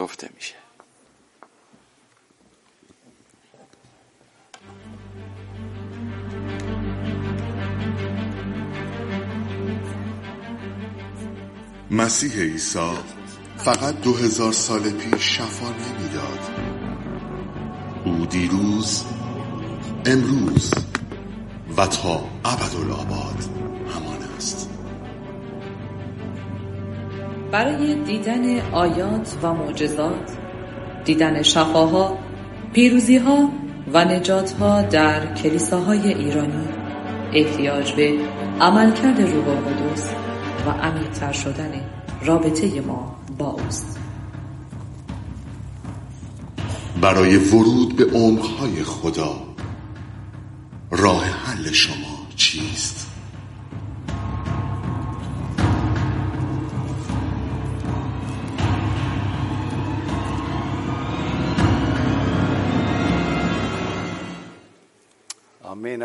گفته میشه. مسیح عیسی فقط دو هزار سال پیش شفا نمی‌داد. او دیروز امروز و تا ابدالآباد. برای دیدن آیات و معجزات دیدن شفاها پیروزیها و نجاتها در کلیساهای ایرانی. احتیاج به عملکرد روح القدس و عمیقتر شدن رابطه ما با اوست. برای ورود به عمقهای خدا راه حل شما.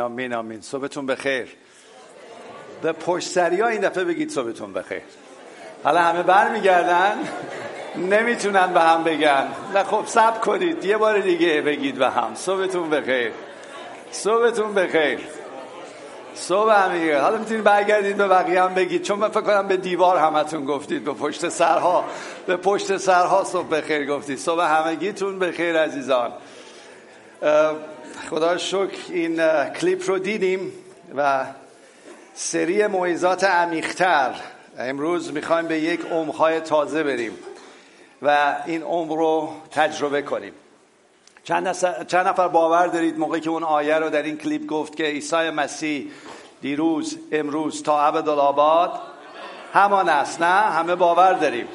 آمین آمین صبحتون بخیر. به پشت سری ها این دفعه بگید صبحتون بخیر. حالا همه برمیگردن؟ نمی‌تونن به هم بگن. نه خب سب کنید. یه بار دیگه بگید به هم. صبحتون بخیر. صبحتون بخیر. صبح همه حالا می‌تونید برگردید به بقیه هم بگید. چون من فکر کنم به دیوار همتون گفتید. به پشت سرها به پشت سرها صبح بخیر گفتید. صبح همگیتون بخیر عزیزان. خدا شکر این کلیپ رو دیدیم و سری موعظات عمیقتر. امروز می‌خوایم به یک عمقهای تازه بریم و این عمر رو تجربه کنیم. چند, چند نفر باور دارید موقعی که اون آیه رو در این کلیپ گفت که عیسی مسیح دیروز امروز تا ابدالآباد؟ همان است نه؟ همه باور داریم.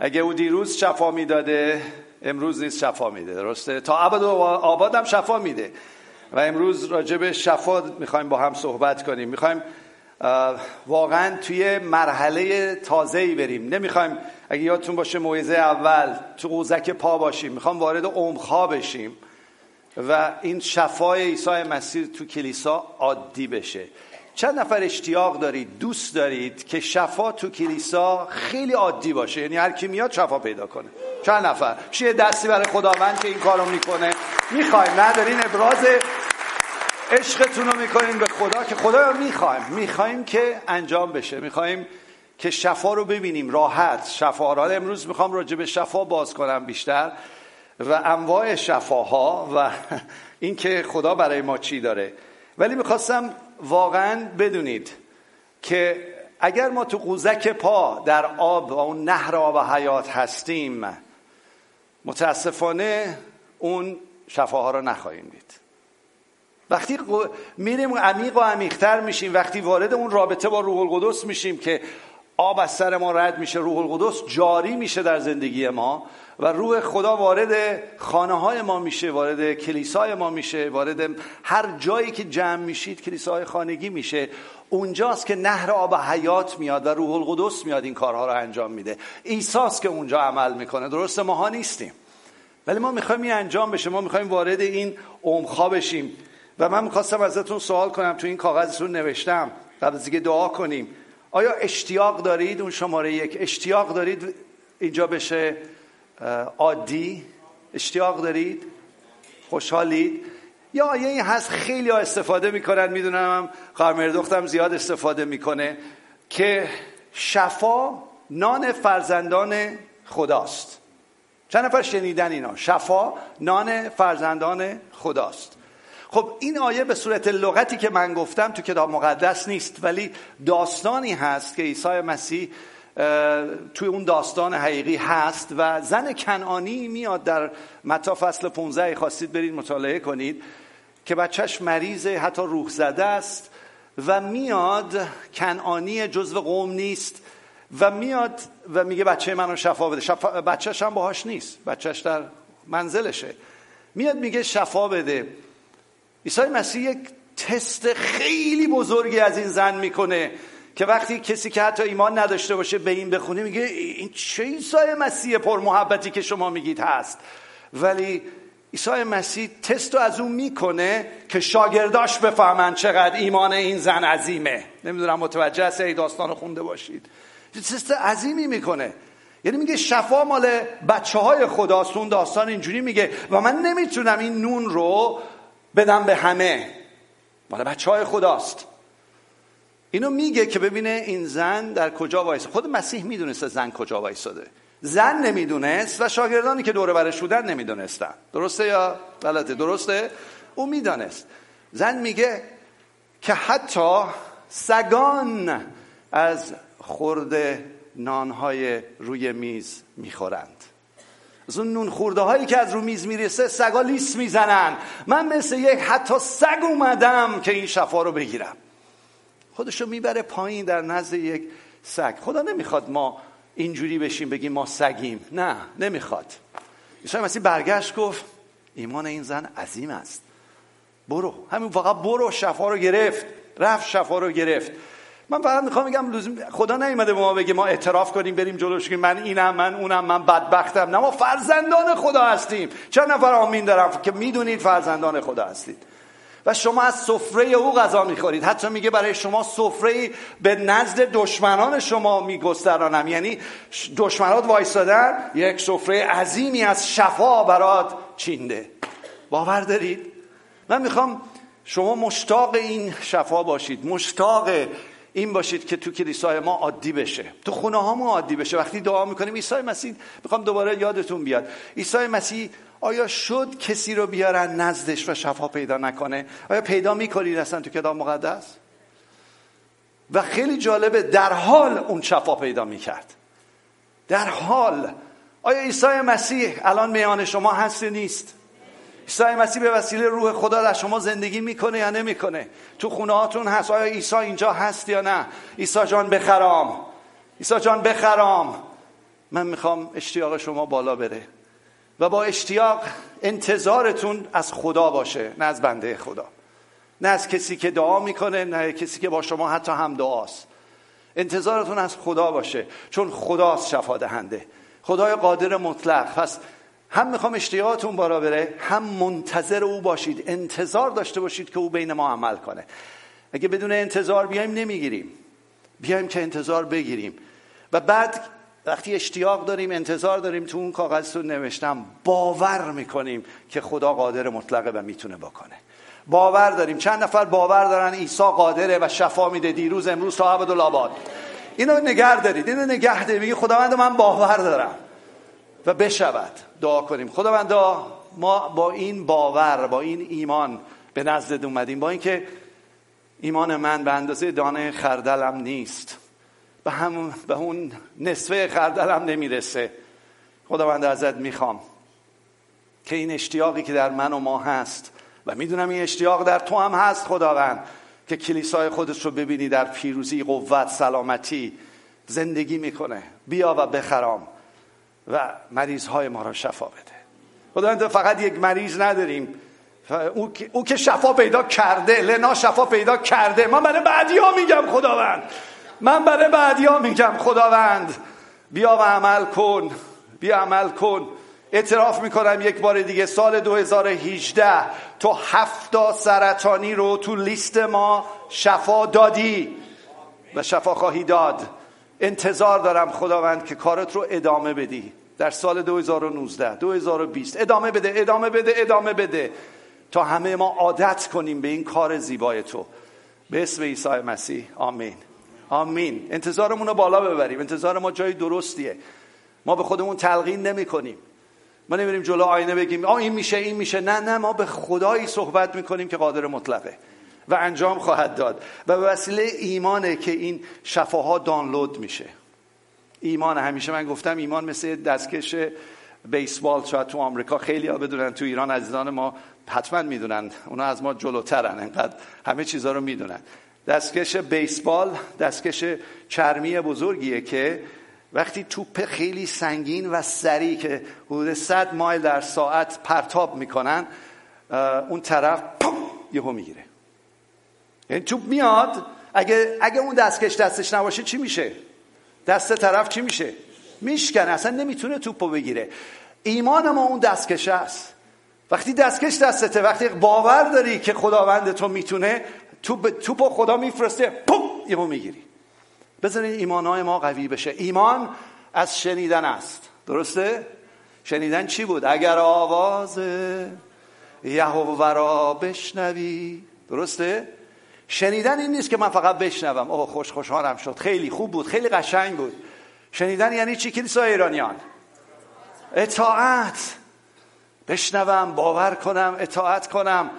اگه او دیروز شفا می‌داده امروز نیست شفا میده درسته؟ تا ابد هم شفا میده. و امروز راجع به شفا می‌خوایم با هم صحبت کنیم. می‌خوایم واقعا توی مرحله تازه ای بریم. نمی‌خوایم اگه یادتون باشه موعظه اول تو قوزک پا باشیم. می‌خوام وارد عمقها بشیم و این شفای عیسی مسیح تو کلیسا عادی بشه. چند نفر اشتیاق دارید دوست دارید که شفا تو کلیسا خیلی عادی باشه؟ یعنی هر کی میاد شفا پیدا کنه. چند نفر؟ چیه دستی برای خداوند که این کارو می‌کنه. می‌خوایم ندارین ابراز عشقتون رو می‌کنیم به خدا که خدا رو می‌خوایم. می‌خوایم که انجام بشه. می‌خوایم که شفا رو ببینیم. راحت. شفا را امروز می‌خوام راجع به شفا باز کنم بیشتر. و انواع شفاها و اینکه خدا برای ما چی داره. ولی می‌خواستم واقعا بدونید که اگر ما تو قوزک پا در آب و اون نهر آب حیات هستیم متاسفانه اون شفاها رو نخواهیم دید. وقتی میریم عمیق و عمیقتر میشیم وقتی وارد اون رابطه با روح القدس میشیم که آب از سر ما رد میشه روح القدس جاری میشه در زندگی ما و روح خدا وارد خانه های ما میشه وارد کلیسای ما میشه وارد هر جایی که جمع میشید کلیسای خانگی میشه. اونجاست که نهر آب حیات میاد و روح القدس میاد این کارها رو انجام میده. ایساست که اونجا عمل می‌کنه درسته ماها نیستیم. ولی ما می‌خوایم این انجام بشه ما می‌خوایم وارد این عمقها بشیم. و من می‌خواستم ازتون سوال کنم تو این کاغذتون نوشتم قبل از دعا کنیم. آیا اشتیاق دارید اون شماره یک؟ اشتیاق دارید اینجا بشه عادی. اشتیاق دارید؟ خوشحالید؟ یا آیه این هست خیلی استفاده می‌کنن؟ می‌دونم خواهر دخترم زیاد استفاده می‌کنه که شفا نان فرزندان خداست. چند نفر شنیدن اینا؟ شفا نان فرزندان خداست. خب این آیه به صورت لغتی که من گفتم تو کتاب مقدس نیست ولی داستانی هست که عیسی مسیح توی اون داستان حقیقی هست و زن کنعانی میاد در متا فصل 15 خواستید برید مطالعه کنید که بچهش مریضه حتی روح زده است و میاد کنعانی جزو قوم نیست و میاد و میگه بچه منو شفا بده. شفا بچهش هم باهاش نیست بچهش در منزلشه. میاد میگه شفا بده. عیسی مسیح یک تست خیلی بزرگی از این زن می‌کنه که وقتی کسی که حتی ایمان نداشته باشه به این بخونه میگه این چه عیسی مسیح پر محبتی که شما میگید هست؟ ولی عیسی مسیح تست رو از اون می‌کنه که شاگرداش بفهمن چقدر ایمان این زن عظیمه. نمی‌دونم متوجه هست ای داستان رو خونده باشید. تست عظیمی می‌کنه. یعنی میگه شفا مال بچه های خداست. اون داستان اینجوری میگه. و من نمی‌تونم این نون رو بدم به همه. مال بچه های خداست. اینو میگه که ببینه این زن در کجا وایسه خود مسیح می‌دونسته زن کجا وایساده. زن نمی‌دونست و شاگردانی که دور برش بودن نمی‌دونستن. درسته یا غلطه؟ درسته. او می‌دانست. زن میگه که حتی سگان از خورده نانهای روی میز می‌خورند. از اون نون خورده هایی که از رو میز می‌رسه سگا لیس می‌زنن. من مثل یک حتی سگ اومدم که این شفا رو بگیرم. خودشو می‌بره پایین در نزد یک سگ. خدا نمی‌خواد ما اینجوری بشیم بگیم ما سگیم. نه نمی‌خواد. عیسی مسیح برگشت گفت ایمان این زن عظیم است. برو. همین فقط برو شفا رو گرفت. رفت شفا رو گرفت. من فقط می‌خوام بگم خدا نیومده به ما بگه ما اعتراف کنیم بریم جلوش که من اینم من اونم من بدبختم. نه ما فرزندان خدا هستیم. چند نفر آمین دارم؟ که می‌دونید فرزندان خدا هستید. و شما از سفره او غذا می‌خورید. حتی میگه برای شما سفره به نزد دشمنان شما میگسترانم. یعنی دشمنات وایستادن یک سفره عظیمی از شفا برات چینده. باور دارید؟ من می‌خوام شما مشتاق این شفا باشید. مشتاق این باشید که تو کلیسای ما عادی بشه. تو خونه ها ما عادی بشه. وقتی دعا می‌کنیم عیسی مسیح می‌خوام دوباره یادتون بیاد. عیسی مسیح آیا شد کسی رو بیارن نزدش و شفا پیدا نکنه؟ آیا پیدا می‌کنید اصلا تو کتاب مقدس؟ و خیلی جالبه در حال اون شفا پیدا می‌کرد. در حال. آیا عیسی مسیح الان میان شما هست نیست؟ عیسی مسیح به وسیله روح خدا در شما زندگی می‌کنه یا نمی‌کنه؟ تو خونه هاتون هست. آیا عیسی اینجا هست یا نه؟ عیسی جان بخرام. عیسی جان بخرام. من می‌خوام اشتیاق شما بالا بره و با اشتیاق انتظارتون از خدا باشه نه از بنده خدا. نه از کسی که دعا می‌کنه نه کسی که با شما حتی هم دعاست. انتظارتون از خدا باشه چون خداست شفا دهنده خدای قادر مطلق. پس هم می‌خوام اشتیاقتون بالا بره هم منتظر او باشید انتظار داشته باشید که او بین ما عمل کنه. اگه بدون انتظار بیایم نمی‌گیریم. بیایم که انتظار بگیریم. و بعد وقتی اشتیاق داریم انتظار داریم تو اون کاغذتون نوشتم باور می‌کنیم که خدا قادر مطلقه و می‌تونه بکنه. باور داریم. چند نفر باور دارن عیسی قادره و شفا میده دیروز امروز تا ابد اینو نگه دارید اینو نگه دارید. میگه خداوند من باور دارم. و بشود. دعا کنیم. خداوندا ما با این باور با این ایمان به نزدت اومدیم. با اینکه ایمان من به اندازه دانه خردلم نیست. به همون به اون نصفه خردلم نمی‌رسه. خداوند ازت می‌خوام که این اشتیاقی که در من و ما هست و می‌دونم این اشتیاق در تو هم هست خداوند که کلیسای خودش رو ببینی در پیروزی قوت سلامتی زندگی می‌کنه. بیا و بخرام. و مریض های ما را شفا بده. خداوند فقط یک مریض نداریم. او, او که شفا پیدا کرده لنا شفا پیدا کرده. من برای بعدی ها میگم خداوند. من برای بعدی ها میگم خداوند. بیا و عمل کن بیا عمل کن. اعتراف می‌کنم یک بار دیگه سال 2018 تو هفتا سرطانی رو تو لیست ما شفا دادی و شفا خواهی داد. انتظار دارم خداوند که کارت رو ادامه بدی. در سال 2019 2020 ادامه بده ادامه بده ادامه بده. تا همه ما عادت کنیم به این کار زیبای تو. به اسم عیسی مسیح آمین. آمین. انتظارمون رو بالا ببریم. انتظار ما جای درستیه. ما به خودمون تلقین نمی کنیم ما نمیریم جلو آینه بگیم آ این میشه این میشه. نه نه ما به خدایی صحبت می‌کنیم که قادر مطلقه. و انجام خواهد داد. و به وسیله ایمانه که این شفاها دانلود میشه. ایمان. همیشه من گفتم ایمان مثل دستکش بیسبال. شاید تو آمریکا خیلی ها بدونن تو ایران عزیزان ما حتما می‌دونن. اونا از ما جلوترن انقدر همه چیزها رو می‌دونن. دستکش بیسبال دستکش چرمی بزرگیه که وقتی توپ خیلی سنگین و سریع که حدود 100 مایل در ساعت پرتاب می‌کنن اون طرف یهو می‌گیره. یعنی توپ میاد اگه, اگه اون دستکش دستش نباشه چی میشه؟ دست طرف چی میشه؟ میشکنه اصلا نمی‌تونه توپو بگیره. ایمان ما اون دستکش است. وقتی دستکش دستته وقتی باور داری که خداوند تو می‌تونه توپ توپو خدا میفرسته پوم یهو می‌گیری. بذارین ایمانهای ما قوی بشه. ایمان از شنیدن است. درسته؟ شنیدن چی بود؟ اگر آواز یهوه را بشنوی. درسته؟ شنیدن این نیست که من فقط بشنوم. اوه خوش خوشحالم شد. خیلی خوب بود خیلی قشنگ بود. شنیدن یعنی چی؟ کلیسا ایرانیان؟ اطاعت. بشنوم باور کنم اطاعت کنم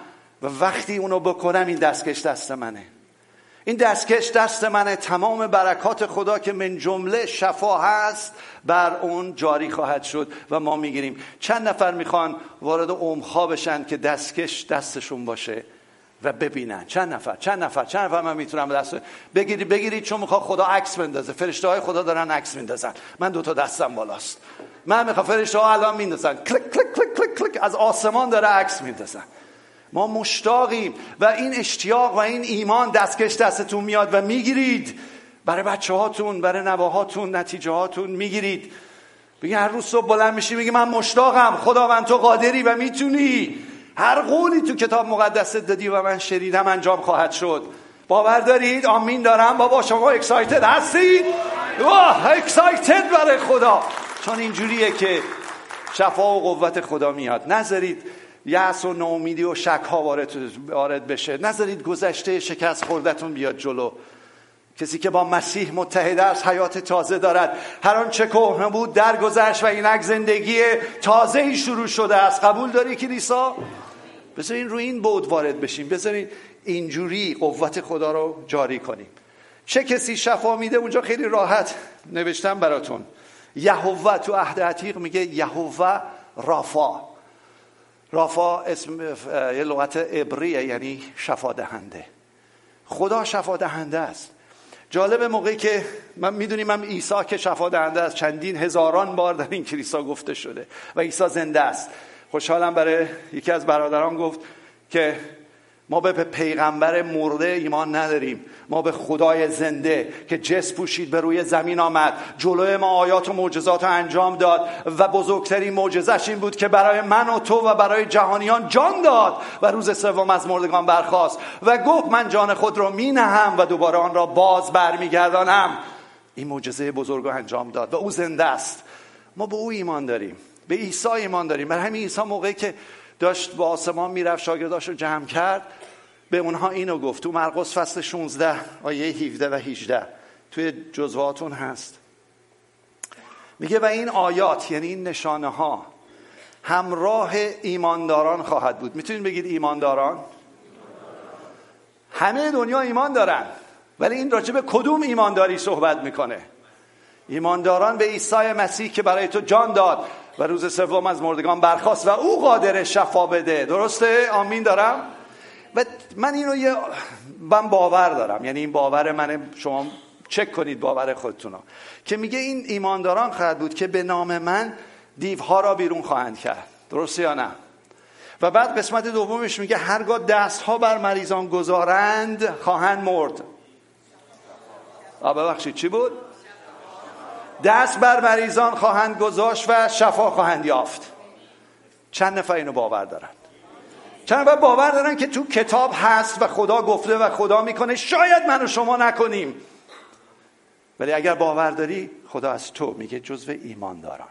و وقتی اونو بکنم این دستکش دست منه. این دستکش دست منه. تمام برکات خدا که من جمله شفا هست بر اون جاری خواهد شد و ما می‌گیریم. چند نفر می‌خوان وارد عمخا بشن که دستکش دستشون باشه؟ و ببینن. چند نفر؟ چند نفر؟ چند نفر من می‌تونم دست بگیری بگیرید چون می‌خواد خدا عکس بندازه. فرشته های خدا دارن عکس میندازن. من دو تا دستم بالاست. من می‌خوام فرشته ها الان میندازن. کلک کلک کلک کلک کلک از آسمان داره عکس میندازن. ما مشتاقیم و این اشتیاق و این ایمان دستکش دستتون میاد و می‌گیرید. برای بچه هاتون برای نواهاتون نتیجه هاتون می‌گیرید. بگی هر روز صبح بلند میشی میگی من مشتاقم. خداوند تو قادری و می‌تونی. هر قولی تو کتاب مقدس دادی و من شنیدم انجام خواهد شد. باور دارید؟ آمین دارم. بابا شما اکسایتد هستید؟ واه اکسایتد برای خدا. چون اینجوریه که شفا و قوت خدا میاد. نذارید یأس و ناامیدی و شک ها وارد بشه. نذارید گذشته شکست خوردتون بیاد جلو. کسی که با مسیح متحد است حیات تازه دارد. هر آن چه کهنه بود درگذشت و اینک زندگی تازه ای شروع شده است. قبول داری کلیسا؟ بذارین روی این بود وارد بشیم. بذارین اینجوری قوت خدا رو جاری کنیم. چه کسی شفا میده اونجا خیلی راحت نوشتم براتون. یهوه تو عهد عتیق میگه یهوه رافا. رافا اسم یه لغت عبریه یعنی شفا دهنده خدا شفا دهنده است. جالب موقعی که من می‌دونیم هم عیسی که شفا دهنده است. چندین هزاران بار در این کلیسا گفته شده و عیسی زنده است. خوشحالم برای یکی از برادران گفت که ما به پیغمبر مرده ایمان نداریم. ما به خدای زنده که جس پوشید به روی زمین آمد. جلوی ما آیات و معجزات انجام داد و بزرگترین معجزش این بود که برای من و تو و برای جهانیان جان داد و روز سوم از مردگان برخاست و گفت من جان خود را می نهم و دوباره آن را باز برمیگردانم. این معجزه بزرگ رو انجام داد و او زنده است. ما به او ایمان داریم. به عیسی ایمان داریم. برای همین عیسی موقعی که داشت با آسمان می‌رفت شاگرداش رو جمع کرد به اونها اینو گفت. تو مرقس فصل 16 آیه 17 و 18 توی جزواتون هست. میگه و این آیات یعنی این نشانه ها همراه ایمانداران خواهد بود. می‌تونید بگید ایمانداران؟ همه دنیا ایمان دارن ولی این راجع به کدوم ایمانداری صحبت می‌کنه؟ ایمانداران به عیسی مسیح که برای تو جان داد و روز سوم از مردگان برخواست و او قادر شفا بده. درسته؟ آمین دارم؟ و من اینو یه من باور دارم. یعنی این باور من شما چک کنید باور خودتون که میگه این ایمانداران خواهد بود که به نام من دیوها را بیرون خواهند کرد. درسته یا نه؟ و بعد قسمت دومش میگه هرگاه دستها بر مریضان گذارند خواهند مرد. ببخشید. چی بود؟ دست بر مریضان خواهند گذاشت و شفا خواهند یافت. چند نفر اینو باور دارن؟ چند نفر باور دارن که تو کتاب هست و خدا گفته و خدا می‌کنه. شاید من و شما نکنیم. ولی اگر باور داری خدا از تو میگه جزو ایمان دارن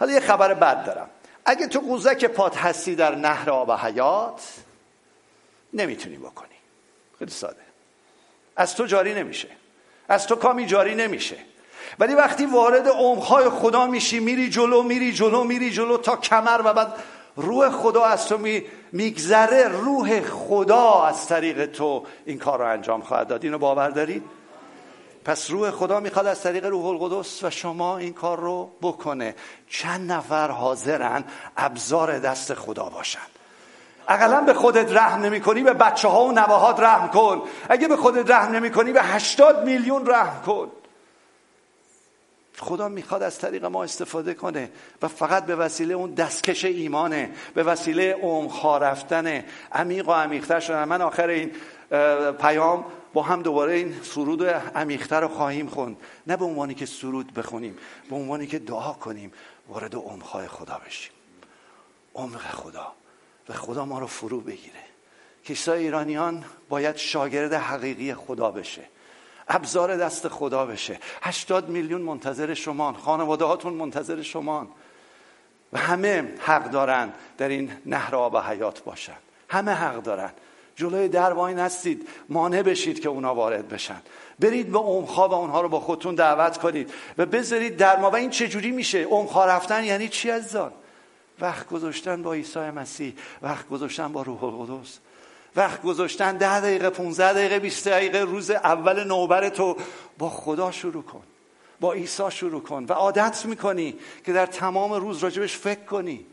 حالا یه خبر بد دارم. اگه تو قوزک پات هستی در نهر آب حیات نمی‌تونی بکنی. خیلی ساده. از تو جاری نمیشه. از تو کامی جاری نمیشه. ولی وقتی وارد عمقهای خدا میشی میری جلو میری جلو میری جلو تا کمر و بعد روح خدا از تو می میگذره روح خدا از طریق تو این کار رو انجام خواهد داد. اینو باور دارید؟ پس روح خدا می‌خواد از طریق روح القدس و شما این کار رو بکنه. چند نفر حاضرن ابزار دست خدا باشن. اقلا به خودت رحم نمی کنی به بچه ها و نواهات رحم کن. اگه به خودت رحم نمی کنی به هشتاد میلیون رحم کن. خدا می‌خواد از طریق ما استفاده کنه و فقط به وسیله اون دستکش ایمانه به وسیله عمق رفتن عمیق و عمیقتر شدن. من آخر این پیام با هم دوباره این سرود عمیقتر رو خواهیم خوند. نه به عنوانی که سرود بخونیم به عنوانی که دعا کنیم. وارد عمقهای خدا بشیم. عمق خدا. و خدا ما رو فرو بگیره. کشتای ایرانیان باید شاگرد حقیقی خدا بشه. ابزار دست خدا بشه. هشتاد میلیون منتظر شمان خانواده هاتون منتظر شمان و همه حق دارن در این نهر آب حیات باشن. همه حق دارن. جلوی در وای نستید. مانع بشید که اونا وارد بشن. برید به عمخا و اونها رو با خودتون دعوت کنید و بذارید در ما. و این چجوری میشه؟ عمخا رفتن یعنی چی عزیزان؟ وقت گذاشتن با عیسی مسیح. وقت گذاشتن با روح القدس. وقت گذاشتن ده دقیقه 15 دقیقه 20 دقیقه روز اول نوبر تو. با خدا شروع کن. با عیسی شروع کن. و عادت می‌کنی که در تمام روز راجبش فکر کنی.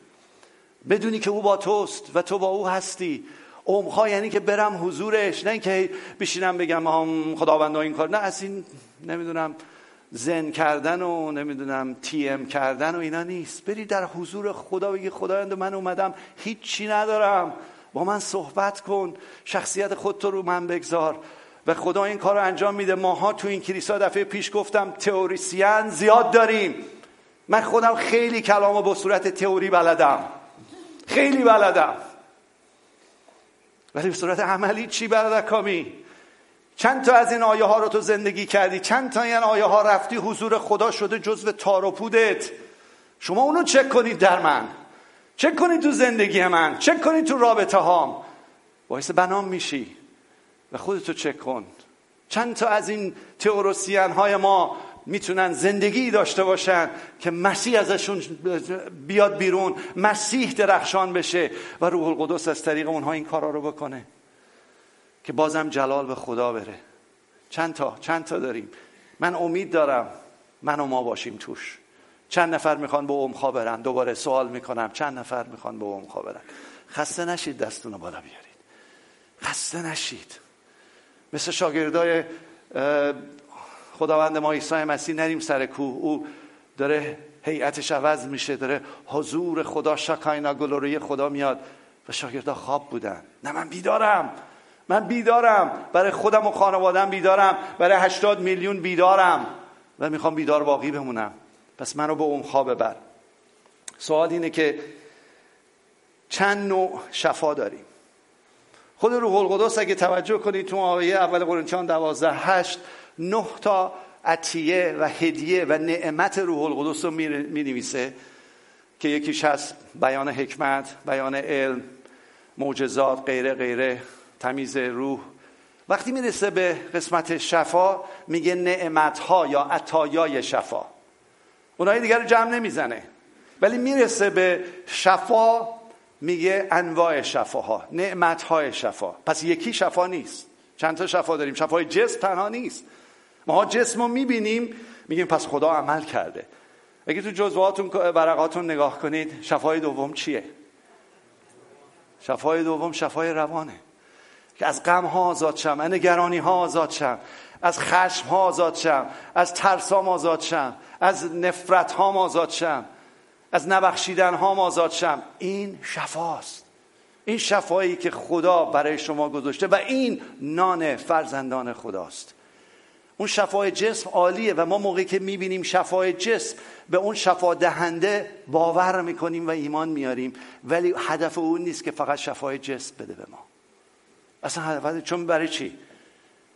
بدونی که او با توست و تو با او هستی. عمقها یعنی که برم حضورش نه اینکه بشینم بگم هم خداوند این کار. نه از این نمی‌دونم زن کردن و نمی‌دونم تی ام کردن و اینا نیست. بری در حضور خدا بگی خداوند من اومدم. هیچی ندارم. با من صحبت کن شخصیت خودتو رو من بگذار. و خدا این کار رو انجام میده. ماها تو این کلیسا دفعه پیش گفتم تئوریسین زیاد داریم. من خودم خیلی کلامو با صورت تئوری بلدم. خیلی بلدم. ولی به صورت عملی چی برادر کامی چند تا از این آیه ها رو تو زندگی کردی؟ چند تا این آیه ها رفتی؟ حضور خدا شده جزو تار و پودت شما اونو چک کنید در من. چک کنید تو زندگی من؟ چک کنید تو رابطه هام؟ باعث بنام میشی. و خودتو چک کن. چند تا از این تئوروسین های ما می‌تونن زندگی داشته باشن که مسیح ازشون بیاد بیرون مسیح درخشان بشه و روح القدس از طریق اونها این کارا رو بکنه. که بازم جلال به خدا بره. چند تا چند تا داریم. من امید دارم. من و ما باشیم توش. چند نفر می‌خوان به امخا برن؟ دوباره سوال می‌کنم. چند نفر می‌خوان به امخا برن؟ خسته نشید دستون رو بالا بیارید. خسته نشید. مثل شاگردای خداوند ما عیسی مسیح نریم سر کوه. او داره هیئتش عوض میشه داره حضور خدا شکاینا گلوری خدا میاد. و شاگردا خواب بودن. نه من بیدارم. من بیدارم. برای خودم و خانوادم بیدارم. برای هشتاد میلیون بیدارم. و می‌خوام بیدار باقی بمونم. پس منو به خواب ببر. سوال اینه که چند نوع شفا داریم؟ خود روح القدس اگه توجه کنید تو آیه اول قرنتیان دوازده هشت نه تا عطیه و هدیه و نعمت روح القدس رو می نویسه که یکیش هست بیان حکمت بیان علم معجزات غیره غیره تمیز روح. وقتی می‌رسه به قسمت شفا میگه نعمت ها یا عطایای شفا. اونایی دیگر رو جمع نمی‌زنه. ولی می‌رسه به شفا میگه انواع شفاها نعمت های شفا. پس یکی شفا نیست. چند تا شفا داریم؟ شفای جسم تنها نیست. ما جسم رو می‌بینیم میگیم پس خدا عمل کرده. اگه تو جزواتون ورقاتون نگاه کنید شفای دوم چیه؟ شفای دوم شفای روانه. که از غم ها آزاد شم از نگرانی ها آزاد شم. از خشم ها آزاد شم از ترسام آزاد شم از نفرت ها آزاد شم از نبخشیدن ها آزاد شم. این شفاست. این شفایی که خدا برای شما گذاشته و این نان فرزندان خداست. اون شفای جسم عالیه و ما موقعی که می‌بینیم شفای جسم به اون شفا دهنده باور می‌کنیم و ایمان میاریم ولی هدف اون نیست که فقط شفای جسم بده به ما. اصلا هدف چون برای چی؟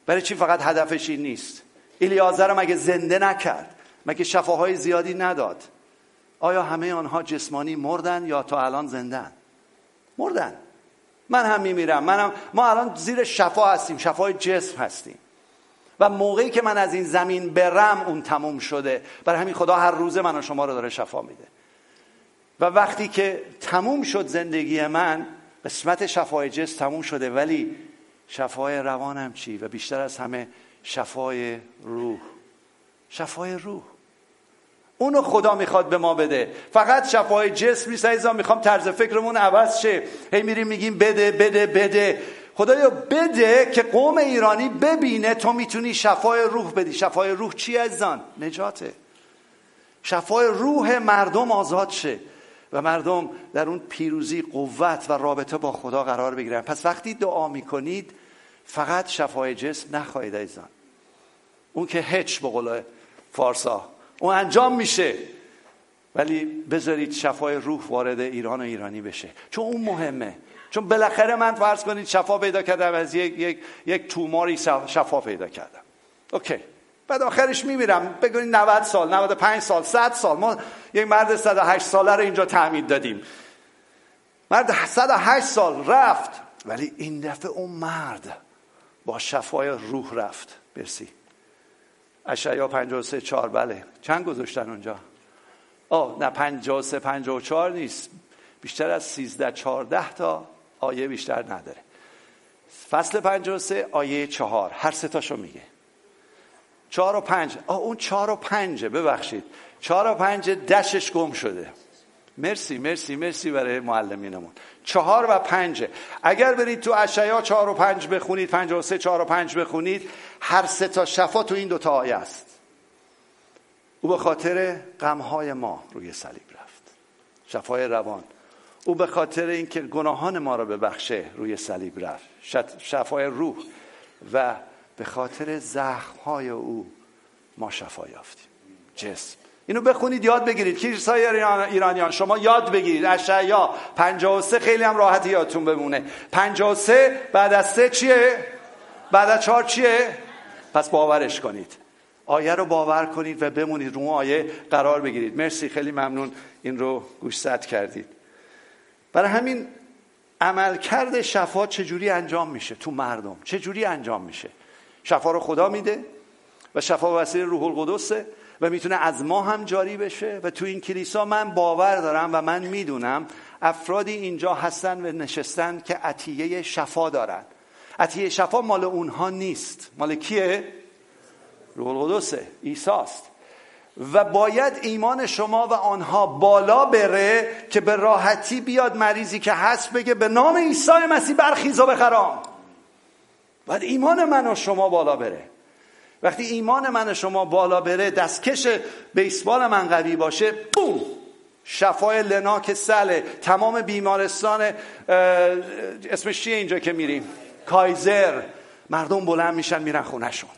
برای چی فقط هدفش این نیست؟ الیازر مگه زنده نکرد؟ مگه شفاهای زیادی نداد؟ آیا همه آنها جسمانی مردن یا تا الان زندن؟ مردن. من هم میمیرم. منم ما الان زیر شفا هستیم شفای جسم هستیم. و موقعی که من از این زمین برم اون تموم شده. برای همین خدا هر روز من و شما رو داره شفا میده. و وقتی که تموم شد زندگی من قسمت شفای جسم تموم شده. ولی شفای روانم چی؟ و بیشتر از همه شفای روح. شفای روح. اونو خدا می‌خواد به ما بده. فقط شفای جسم نیست عزیزان می‌خوام طرز فکرمون عوض شه. هی میریم میگیم بده بده بده. خدایا بده که قوم ایرانی ببینه تو می‌تونی شفای روح بدی. شفای روح چی عزیزان؟ نجاته. شفای روح مردم آزاد شه و مردم در اون پیروزی قوت و رابطه با خدا قرار بگیرن. پس وقتی دعا می‌کنید فقط شفای جسم نخواهید عزیزان اون که هچ به قول فارسا. اون انجام میشه. ولی بذارید شفای روح وارد ایران و ایرانی بشه. چون اون مهمه. چون بالاخره من فرض کنید شفا پیدا کردم. از یک, یک, یک توماری شفا پیدا کردم. اوکی. بعد آخرش میمیرم. بگوین 90 سال 95 سال 100 سال. ما یک مرد 108 ساله رو اینجا تعمید دادیم. مرد 108 سال رفت. ولی این دفعه اون مرد شفای روح رفت. برسی اشعیا 53 4 بله. چند گذاشتن اونجا؟ آه نه 53 54 نیست. بیشتر از 13 14 تا آیه بیشتر نداره. فصل 53 آیه 4 هر سه تاشو میگه. چهار و پنج. آه اون چهار و پنجه ببخشید. چهار و پنج دشش گم شده. مرسی مرسی مرسی برای معلمینمون. چهار و پنجه. اگر برید تو اشعیا چهار و پنج بخونید پنج و سه چهار و پنج بخونید هر سه تا شفا تو این دوتا آیه است. او به خاطر غمهای ما روی صلیب رفت. شفای روان. او به خاطر اینکه گناهان ما را ببخشه روی صلیب رفت. شفای روح و به خاطر زخمهای او ما شفا یافتیم. جسم. اینو بخونید یاد بگیرید. کلیسای ایرانیان شما یاد بگیرید. اشعیا 53 خیلی هم راحت یادتون بمونه. 53 بعد از سه چیه؟ بعد از چهار چیه؟ پس باورش کنید. آیه رو باور کنید و بمونید رو آیه قرار بگیرید. مرسی خیلی ممنون. این رو گوشزد کردید. برای همین عملکرد شفا چجوری انجام میشه تو مردم؟ چجوری انجام میشه؟ شفا رو خدا میده و شفا وسیله روح القدسه. و می‌تونه از ما هم جاری بشه و تو این کلیسا من باور دارم و من می‌دونم افرادی اینجا هستن و نشستن که عطیه شفا دارن. عطیه شفا مال اونها نیست. مال کیه؟ روح القدسه. ایساست و باید ایمان شما و آنها بالا بره که به راحتی بیاد مریضی که هست بگه به نام عیسی مسیح برخیز و بخرام. باید ایمان من و شما بالا بره. وقتی ایمان من شما بالا بره دستکش بیسبال من قوی باشه بوم! شفای لناک سله تمام بیمارستان اسمش چیه اینجا که میریم؟ کایزر. مردم بلند میشن میرن خونهشون.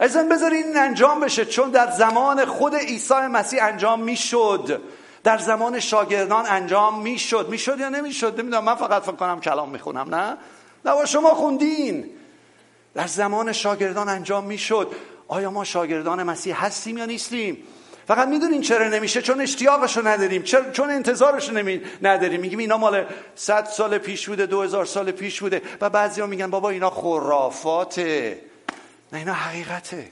ازن بذارین این انجام بشه چون در زمان خود عیسی مسیح انجام می‌شد. در زمان شاگردان انجام می‌شد. می‌شد یا نمی‌شد؟ نمی‌دونم من فقط فکر کنم کلام می‌خونم نه؟ نه شما خوندین. در زمان شاگردان انجام می‌شد. آیا ما شاگردان مسیح هستیم یا نیستیم؟ فقط می‌دونین چرا نمیشه چون اشتیاقشو نداریم چون انتظارشو نمی... نداریم. میگیم اینا مال 100 سال پیش بوده 2000 سال پیش بوده و بعضی ها میگن بابا اینا خرافاته. نه اینا حقیقته.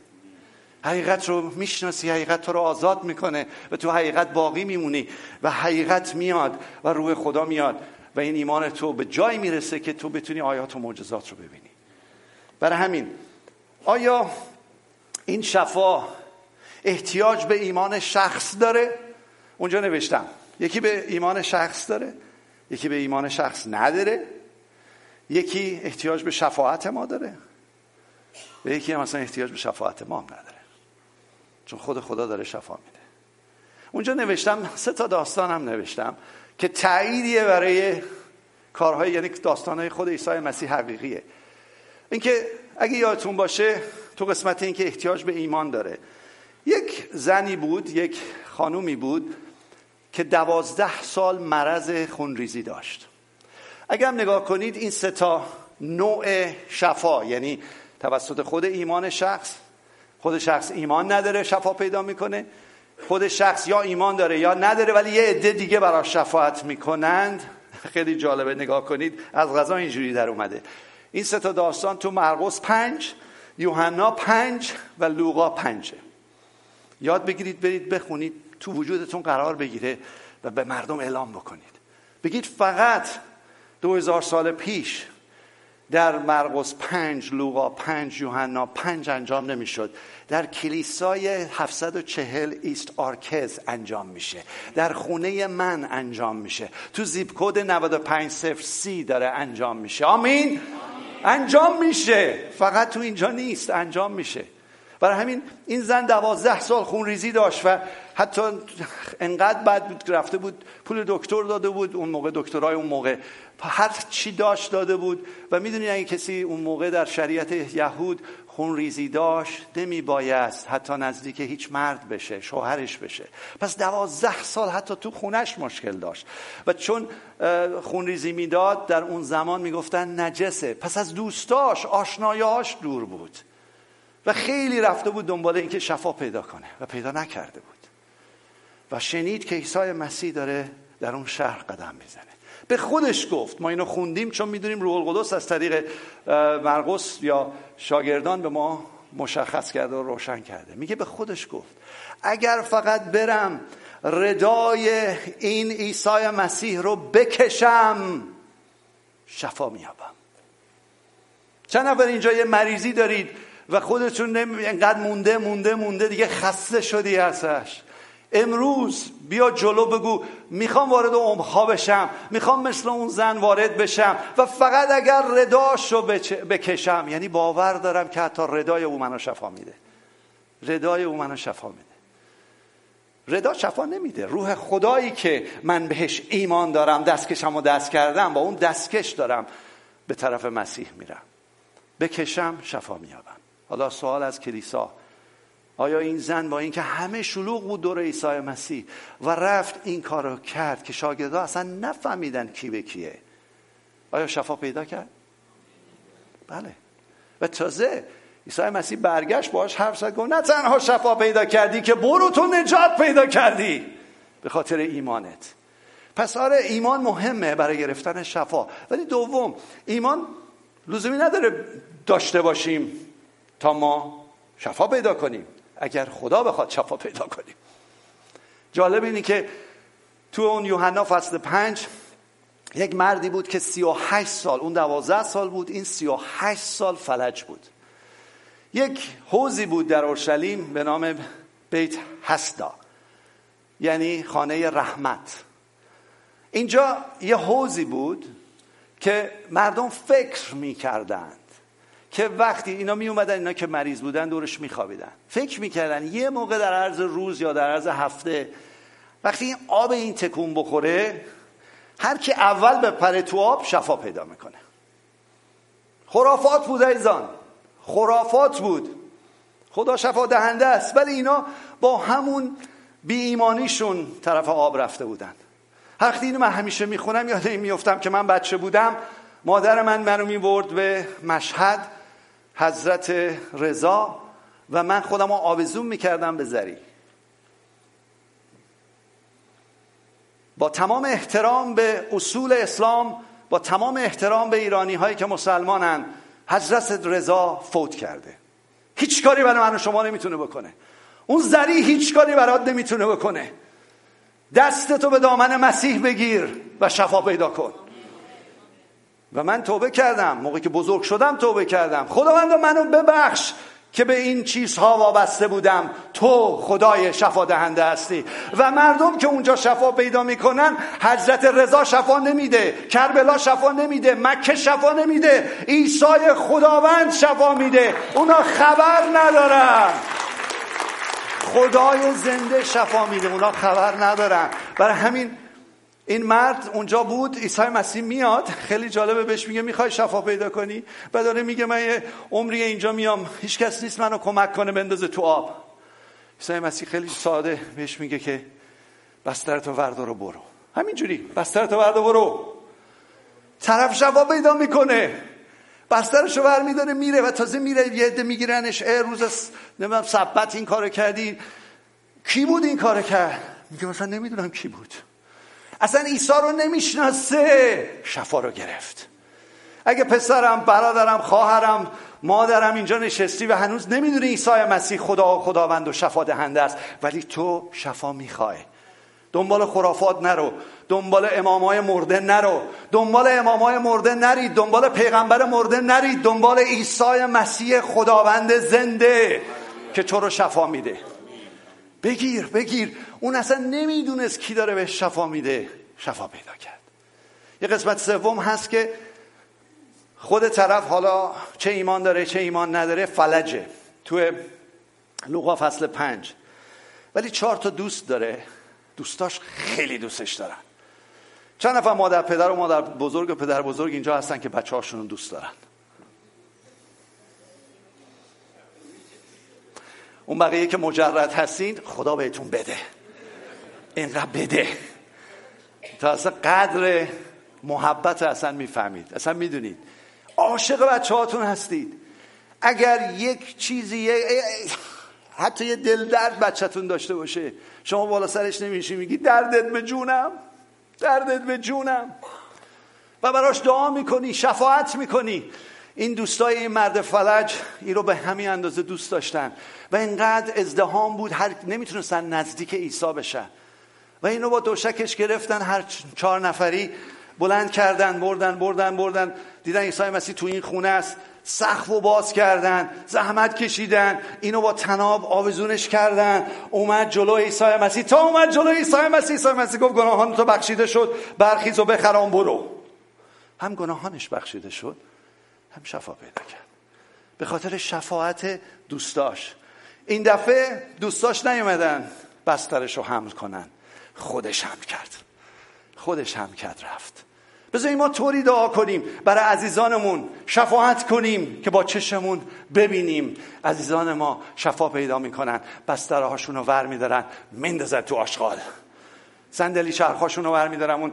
حقیقت رو می‌شناسی حقیقت تو رو آزاد می‌کنه و تو حقیقت باقی میمونی و حقیقت میاد و روح خدا میاد و این ایمان تو به جایی می‌رسه که تو بتونی آیات و معجزات رو ببینی. برای همین. آیا این شفا احتیاج به ایمان شخص داره؟ اونجا نوشتم. یکی به ایمان شخص داره یکی به ایمان شخص نداره یکی احتیاج به شفاعت ما داره و یکی هم مثلا احتیاج به شفاعت ما هم نداره. چون خود خدا داره شفا میده. اونجا نوشتم سه تا داستان هم نوشتم که تاییدیه برای کارهای یعنی داستانهای خود عیسی مسیح حقیقیه. اینکه اگه یادتون باشه تو قسمت اینکه احتیاج به ایمان داره یک زنی بود یک خانومی بود که دوازده سال مرض خونریزی داشت. اگر هم نگاه کنید این سه تا نوع شفا یعنی توسط خود ایمان شخص خود شخص ایمان نداره شفا پیدا می‌کنه خود شخص یا ایمان داره یا نداره ولی یه عده دیگه براش شفاعت می‌کنند. خیلی جالبه نگاه کنید از غذا اینجوری در اومده. این سه تا داستان تو مرقس پنج یوحنا پنج و لوقا پنج رو یاد بگیرید برید بخونید تو وجودتون قرار بگیره و به مردم اعلام بکنید. بگید فقط دو هزار سال پیش در مرقس پنج لوقا پنج یوحنا پنج انجام نمی‌شد. در کلیسای 740 East Arques انجام میشه. در خونه من انجام میشه. تو zip code 95 سی داره انجام میشه. آمین؟ انجام میشه. فقط تو اینجا نیست انجام میشه. برای همین این زن دوازده سال خون ریزی داشت و حتی انقدر بد بود رفته بود پول دکتر داده بود اون موقع دکترای اون موقع هر چی داشت داده بود. و می‌دونی اگه کسی اون موقع در شریعت یهود خون ریزی داشت نمی بایست حتی نزدیک هیچ مرد بشه شوهرش بشه. پس دوازده سال حتی تو خونش مشکل داشت. و چون خون ریزی می‌داد در اون زمان می‌گفتن نجسه. پس از دوستاش آشنایاش دور بود. و خیلی رفته بود دنبال اینکه شفا پیدا کنه و پیدا نکرده بود. و شنید که عیسی مسیح داره در اون شهر قدم می‌زنه. به خودش گفت. ما اینو خوندیم چون می‌دونیم روح القدس از طریق مرقس یا شاگردان به ما مشخص کرده و روشن کرده. میگه به خودش گفت. اگر فقط برم ردای این عیسی مسیح رو بکشم شفا میابم چند نفر اینجا یه مریضی دارید و خودتون اینقدر مونده مونده مونده دیگه خسته شدی ازش. امروز بیا جلو بگو می‌خوام وارد عمقها بشم می‌خوام مثل اون زن وارد بشم و فقط اگر رداشو بکشم. یعنی باور دارم که حتی ردای او منو شفا میده. ردای او منو شفا میده. ردا شفا نمیده. روح خدایی که من بهش ایمان دارم دستکشم و دست کردم با اون دستکش دارم به طرف مسیح میرم. بکشم شفا میابم حالا سوال از کلیسا. آیا این زن با اینکه همه شلوغ بود دور عیسی مسیح و رفت این کارو کرد که شاگردا اصلا نفهمیدن کی به کیه؟ آیا شفا پیدا کرد؟ بله. و تازه عیسی مسیح برگشت باش حرف زد گفت نه تنها شفا پیدا کردی که برو تو نجات پیدا کردی. به خاطر ایمانت. پس آره ایمان مهمه برای گرفتن شفا. ولی دوم ایمان لزومی نداره داشته باشیم تا ما شفا پیدا کنیم. اگر خدا بخواد شفا پیدا کنیم. جالب اینی که تو اون یوحنا فصل پنج یک مردی بود که سی و هشت سال اون دوازده سال بود این سی و هشت سال فلج بود. یک حوزی بود در اورشلیم به نام بیت هستا یعنی خانه رحمت. اینجا یه حوزی بود که مردم فکر می‌کردند که وقتی اینا می اومدن اینا که مریض بودن دورش میخوابیدن فکر می‌کردن یه موقع در عرض روز یا در عرض هفته وقتی این آب این تکون بخوره هر کی اول به پره تو آب شفا پیدا می‌کنه. خرافات بود ایزان خرافات بود. خدا شفا دهنده است. ولی اینا با همون بی ایمانیشون طرف آب رفته بودن. وقتی اینو من همیشه می‌خونم یاد این میفتم که من بچه بودم مادر من منو می‌برد به مشهد. حضرت رضا و من خودم رو آویزون می‌کردم به زری. با تمام احترام به اصول اسلام با تمام احترام به ایرانی هایی که مسلمانن حضرت رضا فوت کرده. هیچ کاری برای من و شما نمی‌تونه بکنه. اون زری هیچ کاری برات نمی‌تونه بکنه. دستتو به دامن مسیح بگیر و شفا پیدا کن. و من توبه کردم. موقعی که بزرگ شدم توبه کردم. خداوند منو ببخش که به این چیزها وابسته بودم. تو خدای شفا دهنده هستی. و مردم که اونجا شفا پیدا می‌کنن حضرت رضا شفا نمیده کربلا شفا نمیده مکه شفا نمیده عیسی خداوند شفا میده. اونا خبر ندارن. خدای زنده شفا میده اونا خبر ندارن. برای همین این مرد اونجا بود عیسی مسیح میاد خیلی جالبه بهش میگه می‌خوای شفا پیدا کنی؟ و داره میگه من یه عمری اینجا میام هیچ کس نیست منو کمک کنه بندازه تو آب. عیسی مسیح خیلی ساده بهش میگه که بسترتو وردارو برو. همینجوری بسترتو وردارو برو. طرف شفا پیدا می‌کنه. بسترشو ور میداره میره و تازه میره یه عده میگیرنش. اه روز نمی‌دونم سبت این کارو کردی. کی بود این کارو کرد؟ میگه مثلا نمی‌دونم کی بود. اصلا عیسی رو نمی‌شناسه. شفا رو گرفت. اگه پسرم برادرم خواهرم مادرم اینجا نشستی و هنوز نمی‌دونی عیسی مسیح خدا و خداوند و شفا دهنده است ولی تو شفا می‌خوای. دنبال خرافات نرو. دنبال امامای مرده نرو. دنبال امامای مرده نرید. دنبال پیغمبر مرده نرید. دنبال عیسی مسیح خداوند زنده که تو رو شفا میده. بگیر بگیر. اون اصلا نمی‌دونست کی داره به شفا میده. شفا پیدا کرد. یه قسمت سوم هست که خود طرف حالا چه ایمان داره چه ایمان نداره فلجه. تو لوقا فصل پنج. ولی چهار تا دوست داره. دوستاش خیلی دوستش دارن. چند نفر مادر پدر و مادر بزرگ و پدر بزرگ اینجا هستن که بچه هاشون دوست دارن. اون بقیه که مجرد هستین خدا بهتون بده. اینقدر بده. تا اصلا قدر محبت اصلا می‌فهمید. اصلا می‌دونید. عاشق بچه هاتون هستید. اگر یک چیزی حتی یه دل درد بچهتون داشته باشه شما بالا سرش نمیشی میگی دردت به جونم دردت به جونم. و براش دعا می‌کنی شفاعت می‌کنی. این دوستای این مرد فلج این رو به همین اندازه دوست داشتن. و اینقدر ازدهام بود هر نمی‌تونستن نزدیک عیسی بشن. و اینو با دوشکش گرفتن هر چهار نفری بلند کردن بردن بردن بردن. دیدن عیسی مسیح تو این خونه است. سقف و باز کردن زحمت کشیدن. اینو با تناب آویزونش کردن. اومد جلو عیسی مسیح. تا اومد جلو عیسی مسیح عیسی مسیح گفت گناهان تو بخشیده شد. برخیز و بخرام برو. هم گناهانش بخشیده شد هم شفا پیدا کرد. به خاطر شفاعت دوستاش. این دفعه دوستاش نیومدن بسترش رو حمل کنن. خودش هم کرد. خودش هم کرد رفت. بذاریم ما طوری دعا کنیم برای عزیزانمون. شفاعت کنیم که با چشمون ببینیم. عزیزان ما شفا پیدا می‌کنن. بستره هاشون رو ور میدارن. میندازن تو آشغال. صندلی چرخاشون رو ور میدارن. اون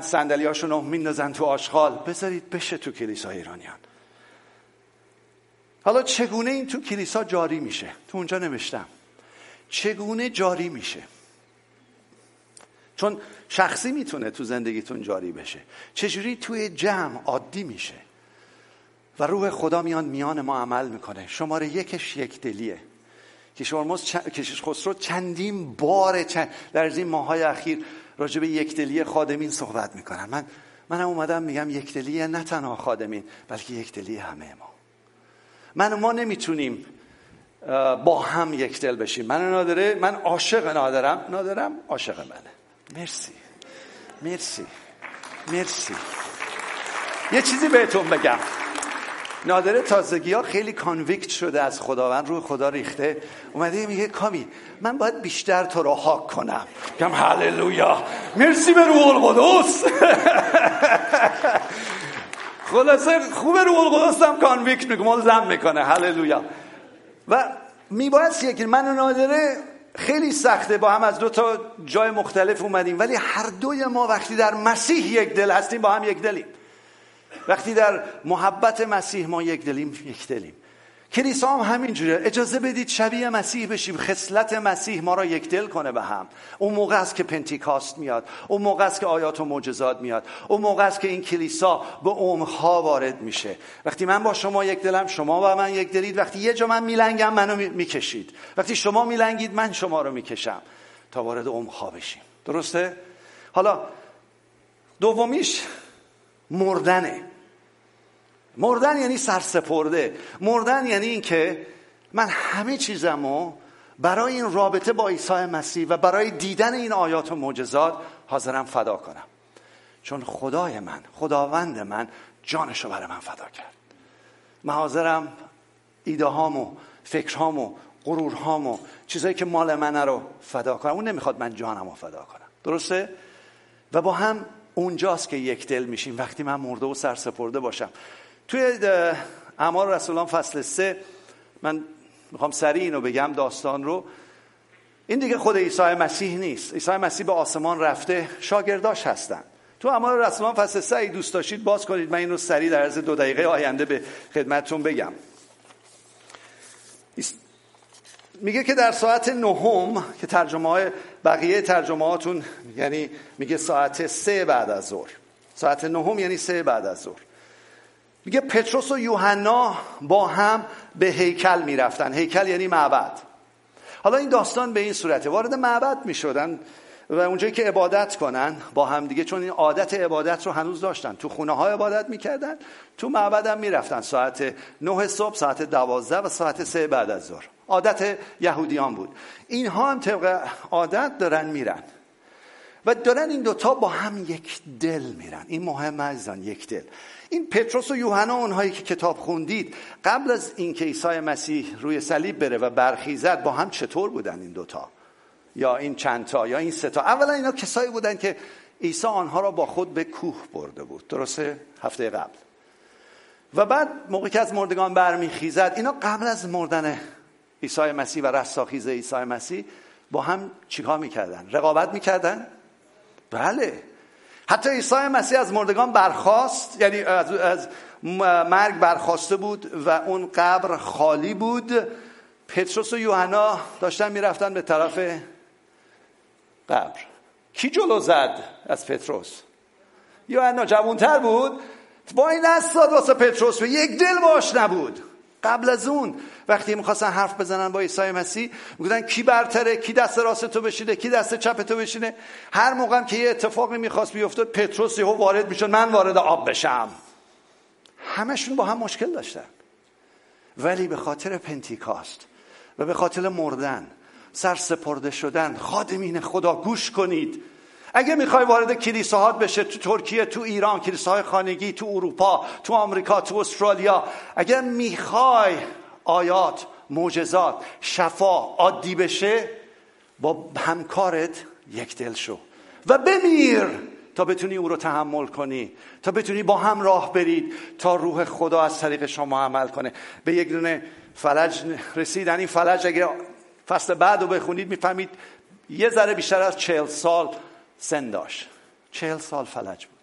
صندلی هاشون رو میندازن تو آشغال. بذارید بشه تو کلیسای ایرانیان. حالا چگونه این تو کلیسا جاری میشه؟ تو اونجا نوشتم. چگونه جاری میشه؟ چون شخصی می‌تونه تو زندگیتون جاری بشه. چجوری توی جمع عادی میشه؟ و روح خدا میان میان ما عمل می‌کنه. شماره یکش یک دلیه کشیش خسرو چندین بار چند در این ماهای اخیر راجع به یک دلی خادمین صحبت می‌کنن. من منم اومدم میگم یک دلی نه تنها خادمین بلکه یک دلی همه ما. من ما نمی‌تونیم با هم یک دل بشیم. من نادره من عاشق نادرم. نادرم عاشق منه. مرسی. مرسی. مرسی. یه چیزی بهتون بگم. نادره تازگی ها خیلی کانویکت شده از خداوند روی خدا ریخته. اومده میگه کامی من باید بیشتر تو رو حاک کنم. گم هللویا. مرسی به روح القدس. خلاصه خوب روح القدس هم کانویکت می‌کنه ملزم می‌کنه. هللویا. و میباید که من نادره خیلی سخته با هم از دو تا جای مختلف اومدیم. ولی هر دوی ما وقتی در مسیح یک دل هستیم با هم یک دلیم. وقتی در محبت مسیح ما یک دلیم یک دلیم. کلیسا هم همینجوره. اجازه بدید شبیه مسیح بشیم. خصلت مسیح ما را یک دل کنه به هم. اون موقع است که پنتیکاست میاد. اون موقع است که آیات و معجزات میاد. اون موقع است که این کلیسا به عمقها وارد میشه. وقتی من با شما یک دلم شما با من یک دلید. وقتی یه جا من میلنگم منو می‌کشید. وقتی شما میلنگید من شما رو می‌کشم. تا وارد عمقها بشیم. درسته؟ حالا دومیش مردنه. مردن یعنی سرسپرده. مردن یعنی اینکه من همه چیزمو برای این رابطه با عیسی مسیح و برای دیدن این آیات و معجزات حاضرم فدا کنم. چون خدای من خداوند من جانشو برای من فدا کرد. من حاضرم ایده هامو فکرهامو غرورهامو چیزایی که مال منه رو فدا کنم. اون نمی‌خواد من جانم فدا کنم. درسته؟ و با هم اونجاست که یک دل میشیم. وقتی من مرده و سرسپرده باشم توی اعمال رسولان فصل سه من می‌خوام سریع اینو بگم داستان رو. این دیگه خود عیسی مسیح نیست. عیسی مسیح به آسمان رفته شاگرداش هستن. تو اعمال رسولان فصل سه ای دوست داشتید باز کنید. من اینو سریع در عرض دو دقیقه آینده به خدمتتون بگم. میگه که در ساعت نهم که ترجمه های بقیه ترجمه هاتون یعنی میگه ساعت سه بعد از ظهر. ساعت نهم یعنی سه بعد از ظهر. میگه پتروس و یوحنا با هم به هیکل می‌رفتن. هیکل یعنی معبد. حالا این داستان به این صورته. وارد معبد می‌شدن و اونجایی که عبادت کنن با هم دیگه چون این عادت عبادت رو هنوز داشتن. تو خونه ها عبادت می‌کردن تو معبد هم می‌رفتن. ساعت نه صبح ساعت دوازده و ساعت سه بعد از ظهر. عادت یهودیان بود. اینها هم طبق عادت دارن میرن. و دارن این دوتا با هم یک دل میرن. این مهم عزیزان یک دل. این پتروس و یوحنا اونهایی که کتاب خوندید قبل از اینکه عیسی مسیح روی صلیب بره و برخیزد با هم چطور بودن این دوتا؟ یا این چندتا یا این ستا؟ اولا اینا کسایی بودن که عیسی آنها را با خود به کوه برده بود. درسته؟ هفته قبل. و بعد موقعی که از مردگان برمیخیزد اینا قبل از مردن عیسی مسیح و رستاخیز عیسی مسیح با هم چیکار می‌کردن؟ رقابت می‌کردن؟ بله. حتی عیسی مسیح از مردگان برخواست یعنی از, از مرگ برخواسته بود و اون قبر خالی بود. پتروس و یوحنا داشتن می‌رفتن به طرف قبر. کی جلو زد از پتروس؟ یوحنا جوانتر بود. با این دست داد واسه پتروس و یک دل باش نبود. قبل از اون. وقتی می‌خواستن حرف بزنن با عیسی مسیح می‌گفتن کی برتره؟ کی دست راست تو بشینه؟ کی دست چپ تو بشینه؟ هر موقع که یه اتفاقی می‌خواست بیفتاد پتروس یهو وارد می‌شد من وارد آب بشم. همشون با هم مشکل داشتن. ولی به خاطر پنتیکاست و به خاطر مردن سر سپرده شدن خادمین خدا گوش کنید. اگه می‌خوای وارد کلیساهات بشه تو ترکیه تو ایران کلیساهای خانگی تو اروپا تو آمریکا تو استرالیا اگر می‌خوای آیات معجزات شفا عادی بشه با همکارت یک دل شو و بمیر تا بتونی او رو تحمل کنی تا بتونی با هم راه برید تا روح خدا از طریق شما عمل کنه. به یک دونه فلج رسیدن. این فلج اگه فصل بعد رو بخونید می‌فهمید یه ذره بیشتر از چهل سال سن داشت. چهل سال فلج بود.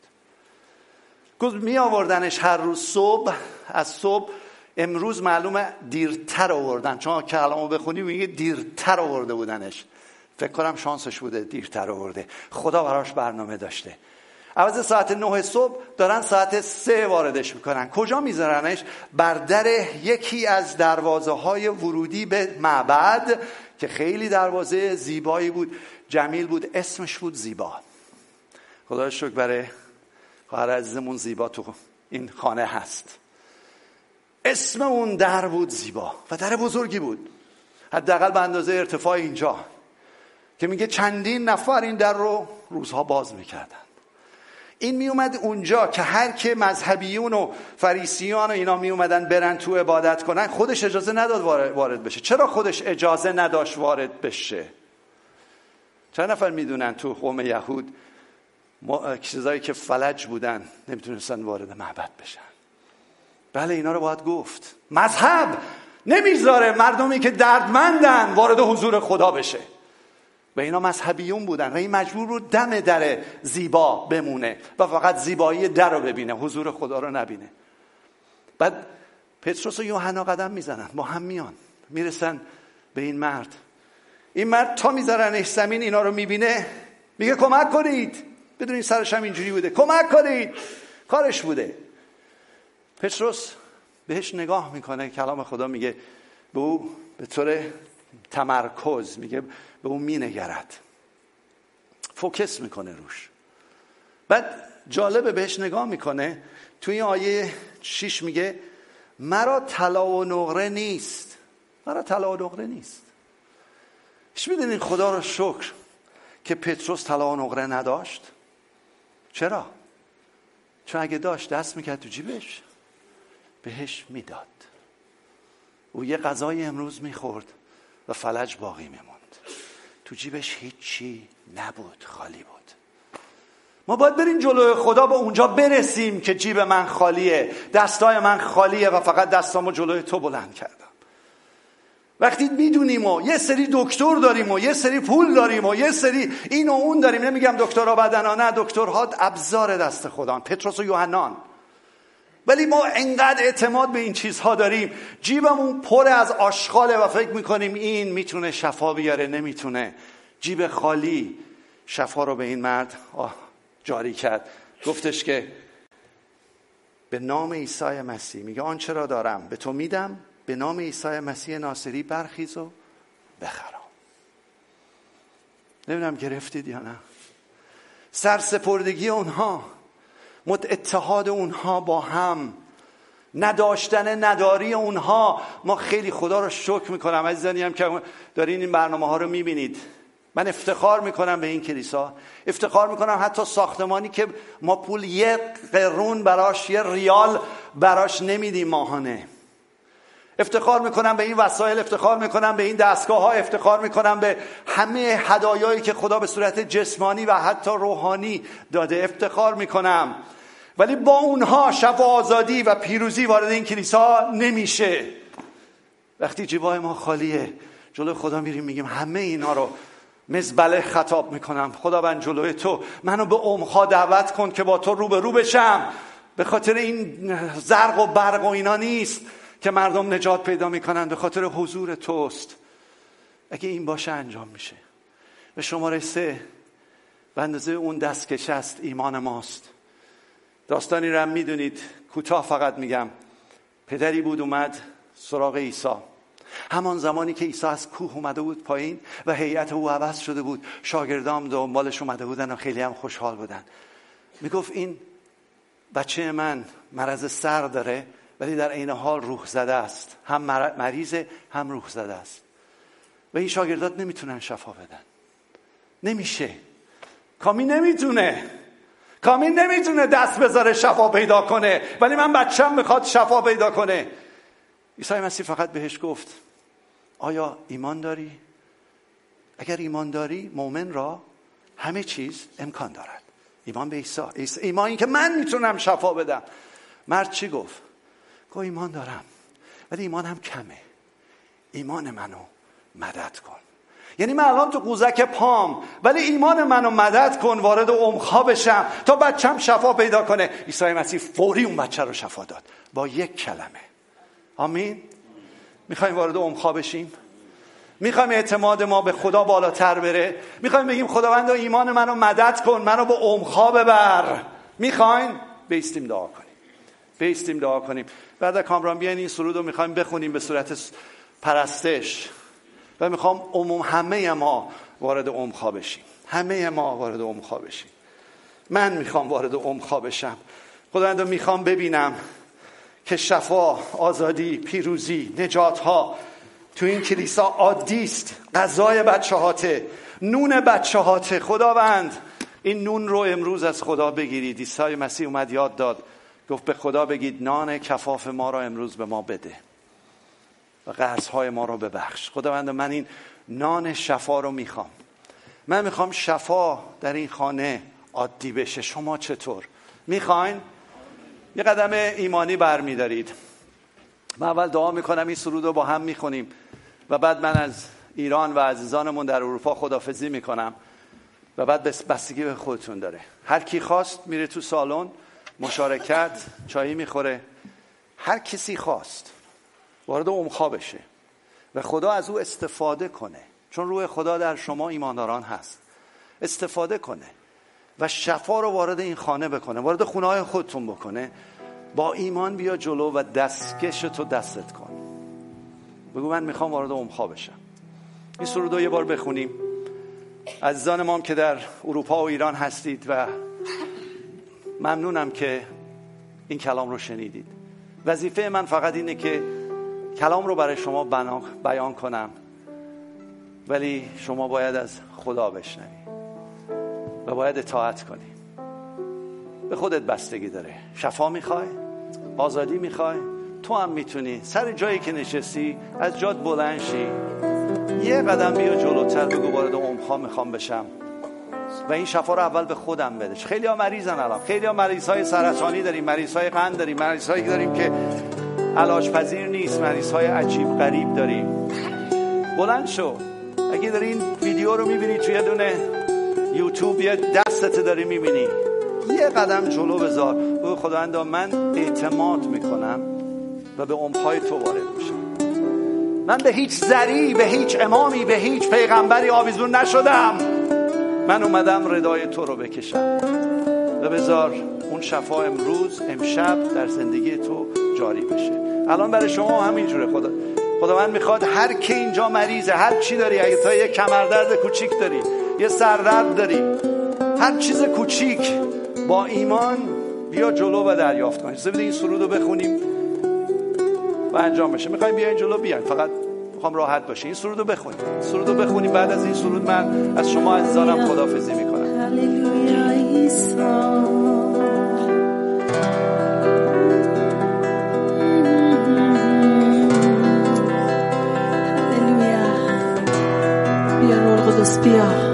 گفت می آوردنش هر روز صبح. از صبح امروز معلومه دیرتر آوردن. چون کلامو بخونی میگه دیرتر آورده بودنش. فکر کنم شانسش بوده دیرتر آورده. خدا براش برنامه داشته. عوض ساعت نه صبح دارن ساعت سه واردش می‌کنن. کجا میذارنش؟ بر در یکی از دروازه های ورودی به معبد که خیلی دروازه زیبایی بود. جمیل بود اسمش بود زیبا. خدا شکر برای خواهر عزیزمون زیبا تو این خانه هست. اسم اون در بود زیبا و در بزرگی بود. حداقل به اندازه ارتفاع اینجا که میگه چندین نفر این در رو روزها باز می‌کردن. این میومد اونجا که هر که مذهبیون و فریسیان و اینا میومدن برن تو عبادت کنن خودش اجازه نداد وارد بشه. چرا خودش اجازه نداشت وارد بشه؟ چند نفر می‌دونن تو قوم یهود چیزایی که فلج بودن نمی‌تونستن وارد معبد بشن؟ بله اینا رو باید گفت. مذهب نمی‌ذاره مردمی که دردمندن وارد حضور خدا بشه. و اینا مذهبیون بودن و این مجبور بود دم در زیبا بمونه و فقط زیبایی در رو ببینه حضور خدا رو نبینه. بعد پتروس و یوحنا قدم می‌زنن با هم میان می‌رسن به این مرد. این مرد تا میذارنش زمین اینا رو می‌بینه میگه کمک کنید. بدونید سرش هم اینجوری بوده. کمک کنید. کارش بوده. پتروس بهش نگاه می‌کنه کلام خدا میگه به او به طور تمرکز میگه به او مینگرد. فوکس می‌کنه روش. بعد جالبه بهش نگاه می‌کنه. توی آیه شیش میگه مرا طلا و نقره نیست. مرا طلا و نقره نیست. هیچ می‌دونین خدا رو شکر که پتروس طلا و نقره نداشت؟ چرا؟ چون اگه داشت دست می‌کرد تو جیبش بهش می‌داد. او یه غذای امروز می‌خورد و فلج باقی میموند. تو جیبش هیچی نبود خالی بود. ما باید بریم جلوی خدا به اونجا برسیم که جیب من خالیه دستای من خالیه و فقط دستامو جلوی تو بلند کردم. وقتی می‌دونیم و یه سری دکتر داریم و یه سری پول داریم و یه سری این و اون داریم نمیگم دکترها بدنا نه دکترها ابزار دست خدا پتروس و یوحنان. ولی ما انقدر اعتماد به این چیزها داریم جیبمون پر از آشغاله و فکر می‌کنیم این می‌تونه شفا بیاره نمی‌تونه. جیب خالی شفا رو به این مرد جاری کرد. گفتش که به نام عیسی مسیح میگه آنچه را دارم به تو میدم به نام عیسی مسیح ناصری برخیز و بخرام نمی‌دونم گرفتید یا نه. سرسپردگی اونها اتحاد اونها با هم نداشتن نداری اونها. ما خیلی خدا رو شکر می‌کنم عزیزانی هم که دارین این برنامه ها رو می‌بینید. من افتخار می‌کنم به این کلیسا. افتخار می‌کنم حتی ساختمانی که ما پول یه قرون براش یه ریال براش نمیدیم ماهانه. افتخار می‌کنم به این وسایل افتخار می‌کنم به این دستگاه ها افتخار می‌کنم به همه هدایایی که خدا به صورت جسمانی و حتی روحانی داده. افتخار می‌کنم. ولی با اونها شب و آزادی و پیروزی وارد این کلیسا نمیشه. وقتی جیبای ما خالیه جلو خدا میریم میگیم همه اینا رو مزبله خطاب می‌کنم. خدا من جلوی تو منو به عمقها دعوت کن که با تو رو به رو بشم. به خاطر این زرق و برق و اینا نیست. که مردم نجات پیدا می‌کنن به خاطر حضور توست. اگه این باشه انجام میشه. به شماره سه به اندازه اون دستکش است ایمان ماست. داستانی رو هم می‌دونید. کوتاه فقط میگم. پدری بود اومد سراغ عیسی. همان زمانی که عیسی از کوه اومده بود پایین و هیئت او عوض شده بود شاگردام دنبالش اومده بودن و خیلی هم خوشحال بودن. می‌گفت این بچه من مرض سر داره. ولی در عین حال روح زده است. هم مریضه هم روح زده است. و این شاگردات نمی‌تونن شفا بدن. نمیشه. کامی نمی‌تونه. کامی نمی‌تونه دست بذاره شفا پیدا کنه. ولی من بچم می‌خواد شفا پیدا کنه. عیسی مسیح فقط بهش گفت آیا ایمان داری؟ اگر ایمان داری مؤمن را همه چیز امکان دارد. ایمان به عیسی. ایمان که من می‌تونم شفا بدم. مرد چی گفت؟ گفت ایمان دارم ولی ایمان هم کمه. ایمان منو مدد کن. یعنی من الان تو قوزک پام ولی ایمان منو مدد کن وارد عمقها بشم تا بچم شفا پیدا کنه. عیسی مسیح فوری اون بچه رو شفا داد. با یک کلمه. آمین؟ می‌خوایم وارد عمقها بشیم؟ می‌خوایم اعتماد ما به خدا بالاتر بره؟ می‌خوایم بگیم خداوند ایمان منو مدد کن منو به عمقها ببر. می‌خوایم بیستیم دعا کنیم. بیستیم دعا کنیم. بعد کامران بیاین این سرود رو می‌خوایم بخونیم به صورت پرستش و می‌خوام عموم همه ما وارد عمقها بشیم. همه ما وارد عمقها بشیم. من می‌خوام وارد عمقها بشم. خداوند می‌خوام ببینم که شفا آزادی پیروزی نجات ها تو این کلیسا عادی است. غذای بچه هاته نون بچه هاته خداوند این نون رو امروز از خدا بگیرید. عیسی مسیح اومد یاد داد. گفت به خدا بگید نان کفاف ما را امروز به ما بده و قرضهای ما را ببخش. خداوند من این نان شفا رو می‌خوام. من می‌خوام شفا در این خانه عادی بشه. شما چطور؟ می‌خواین؟ یه قدم ایمانی برمیدارید. من اول دعا می‌کنم این سرود رو با هم می‌خونیم و بعد من از ایران و عزیزانمون در اروپا خدافزی می‌کنم و بعد بستگی به خودتون داره. هر کی خواست میره تو سالن. مشارکت چایی می‌خوره. هر کسی خواست وارد عمقا بشه و خدا از او استفاده کنه. چون روح خدا در شما ایمانداران هست. استفاده کنه و شفا رو وارد این خانه بکنه وارد خونه های خودتون بکنه. با ایمان بیا جلو و دستکش تو دستت کن. بگو من می‌خوام وارد عمقا بشم. این سرود رو یه بار بخونیم. عزیزان ما که در اروپا و ایران هستید و ممنونم که این کلام رو شنیدید. وظیفه من فقط اینه که کلام رو برای شما بیان کنم ولی شما باید از خدا بشنوی و باید اطاعت کنی. به خودت بستگی داره. شفا می‌خوای؟ آزادی می‌خوای؟ تو هم می‌تونی. سر جایی که نشستی از جاد بلند شی. یه قدم بیا جلوتر بگو وارد عمقها می‌خوام بشم. و این شفا رو اول به خودم بدش خیلی ها مریضن الان. خیلی ها مریض های سرطانی داریم مریض های قند داریم مریض هایی داریم که علاج پذیر نیست مریض های عجیب غریب داریم. بلند شو. اگه داری این ویدیو رو می‌بینی توی دونه یوتیوب یه دستت داری می‌بینی. یه قدم جلو بذار. بگو خداوندا من اعتماد می‌کنم و به عمقهای تو وارد میشم. من به هیچ زری به هیچ امامی به هیچ پیغمبری آویزون نشدم. من اومدم ردای تو رو بکشم. و بذار اون شفا امروز امشب در زندگی تو جاری بشه. الان برای شما همینجوره. خدا خداوند می‌خواد هر کی اینجا مریضه هر چی داری اگه تا یه کمردرد کوچیک داری یه سردرد داری هر چیز کوچیک با ایمان بیا جلو و دریافت کنید بده این سرود رو بخونیم و انجام بشه. می‌خوایم بیاین جلو بیاین. فقط می‌خوام راحت باشه این سرود رو بخونیم سرود رو بخونیم بعد از این سرود من از شما عزیزانم خدافزی می‌کنم. قدس بیا.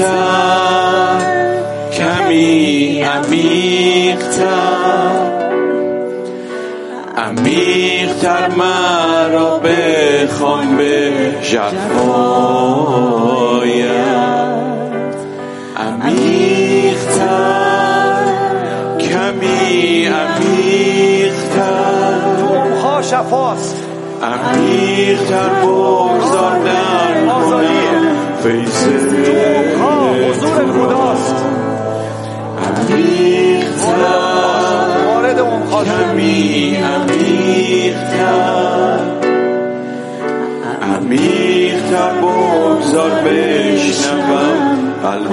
عمیقتر کمی عمیقتر. عمیقتر مرا بخوان به جفایت. عمیقتر کمی عمیقتر. روحها شفاست. عمیقتر بگذار در روحها حضور خداست وارد اون خاطر کمی عمیقتر عمیقتر بگذار بشنوم قلب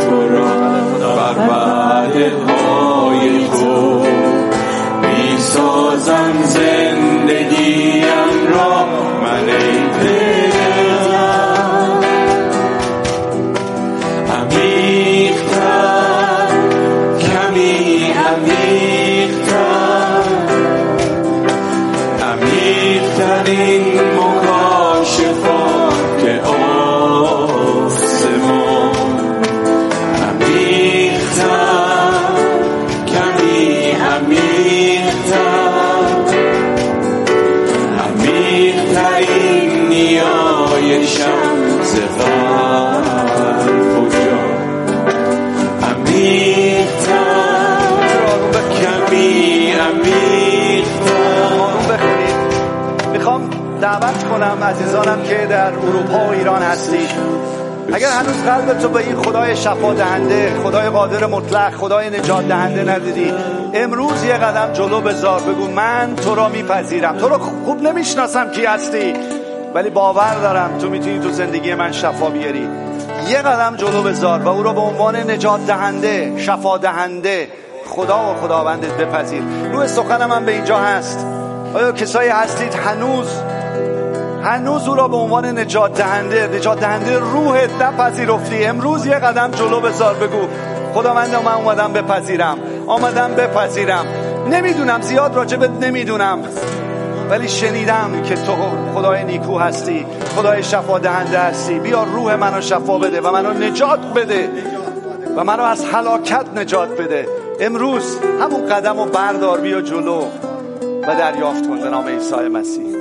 تو را بر وعده های تو می‌سازم زندگیم دعوت کنم عزیزانم که در اروپا و ایران هستید اگر هنوز قلب تو به این خدای شفا دهنده خدای قادر مطلق خدای نجات دهنده ندیدی امروز یه قدم جلو بذار بگو من تو را میپذیرم. تو رو خوب نمی‌شناسم کی هستی ولی باور دارم تو می‌تونی تو زندگی من شفا بیاری. یه قدم جلو بذار و او را به عنوان نجات دهنده شفا دهنده خدا و خداوندت بپذیر. روح سخنم هم به اینجا هست. آیا کسایی هستید هنوز هنوز او را به عنوان نجات دهنده نجات دهنده روحت نپذیرفتی. امروز یه قدم جلو بذار بگو. خداوند من اومدم بپذیرم. آمدم بپذیرم. نمی‌دونم زیاد راجبت نمی‌دونم. ولی شنیدم که تو خدای نیکو هستی. خدای شفا دهنده هستی. بیا روح منو شفا بده و منو نجات بده. و منو از هلاکت نجات بده. امروز همون قدم رو بردار بیا جلو و دریافت کن. به نام عیسی مسیح.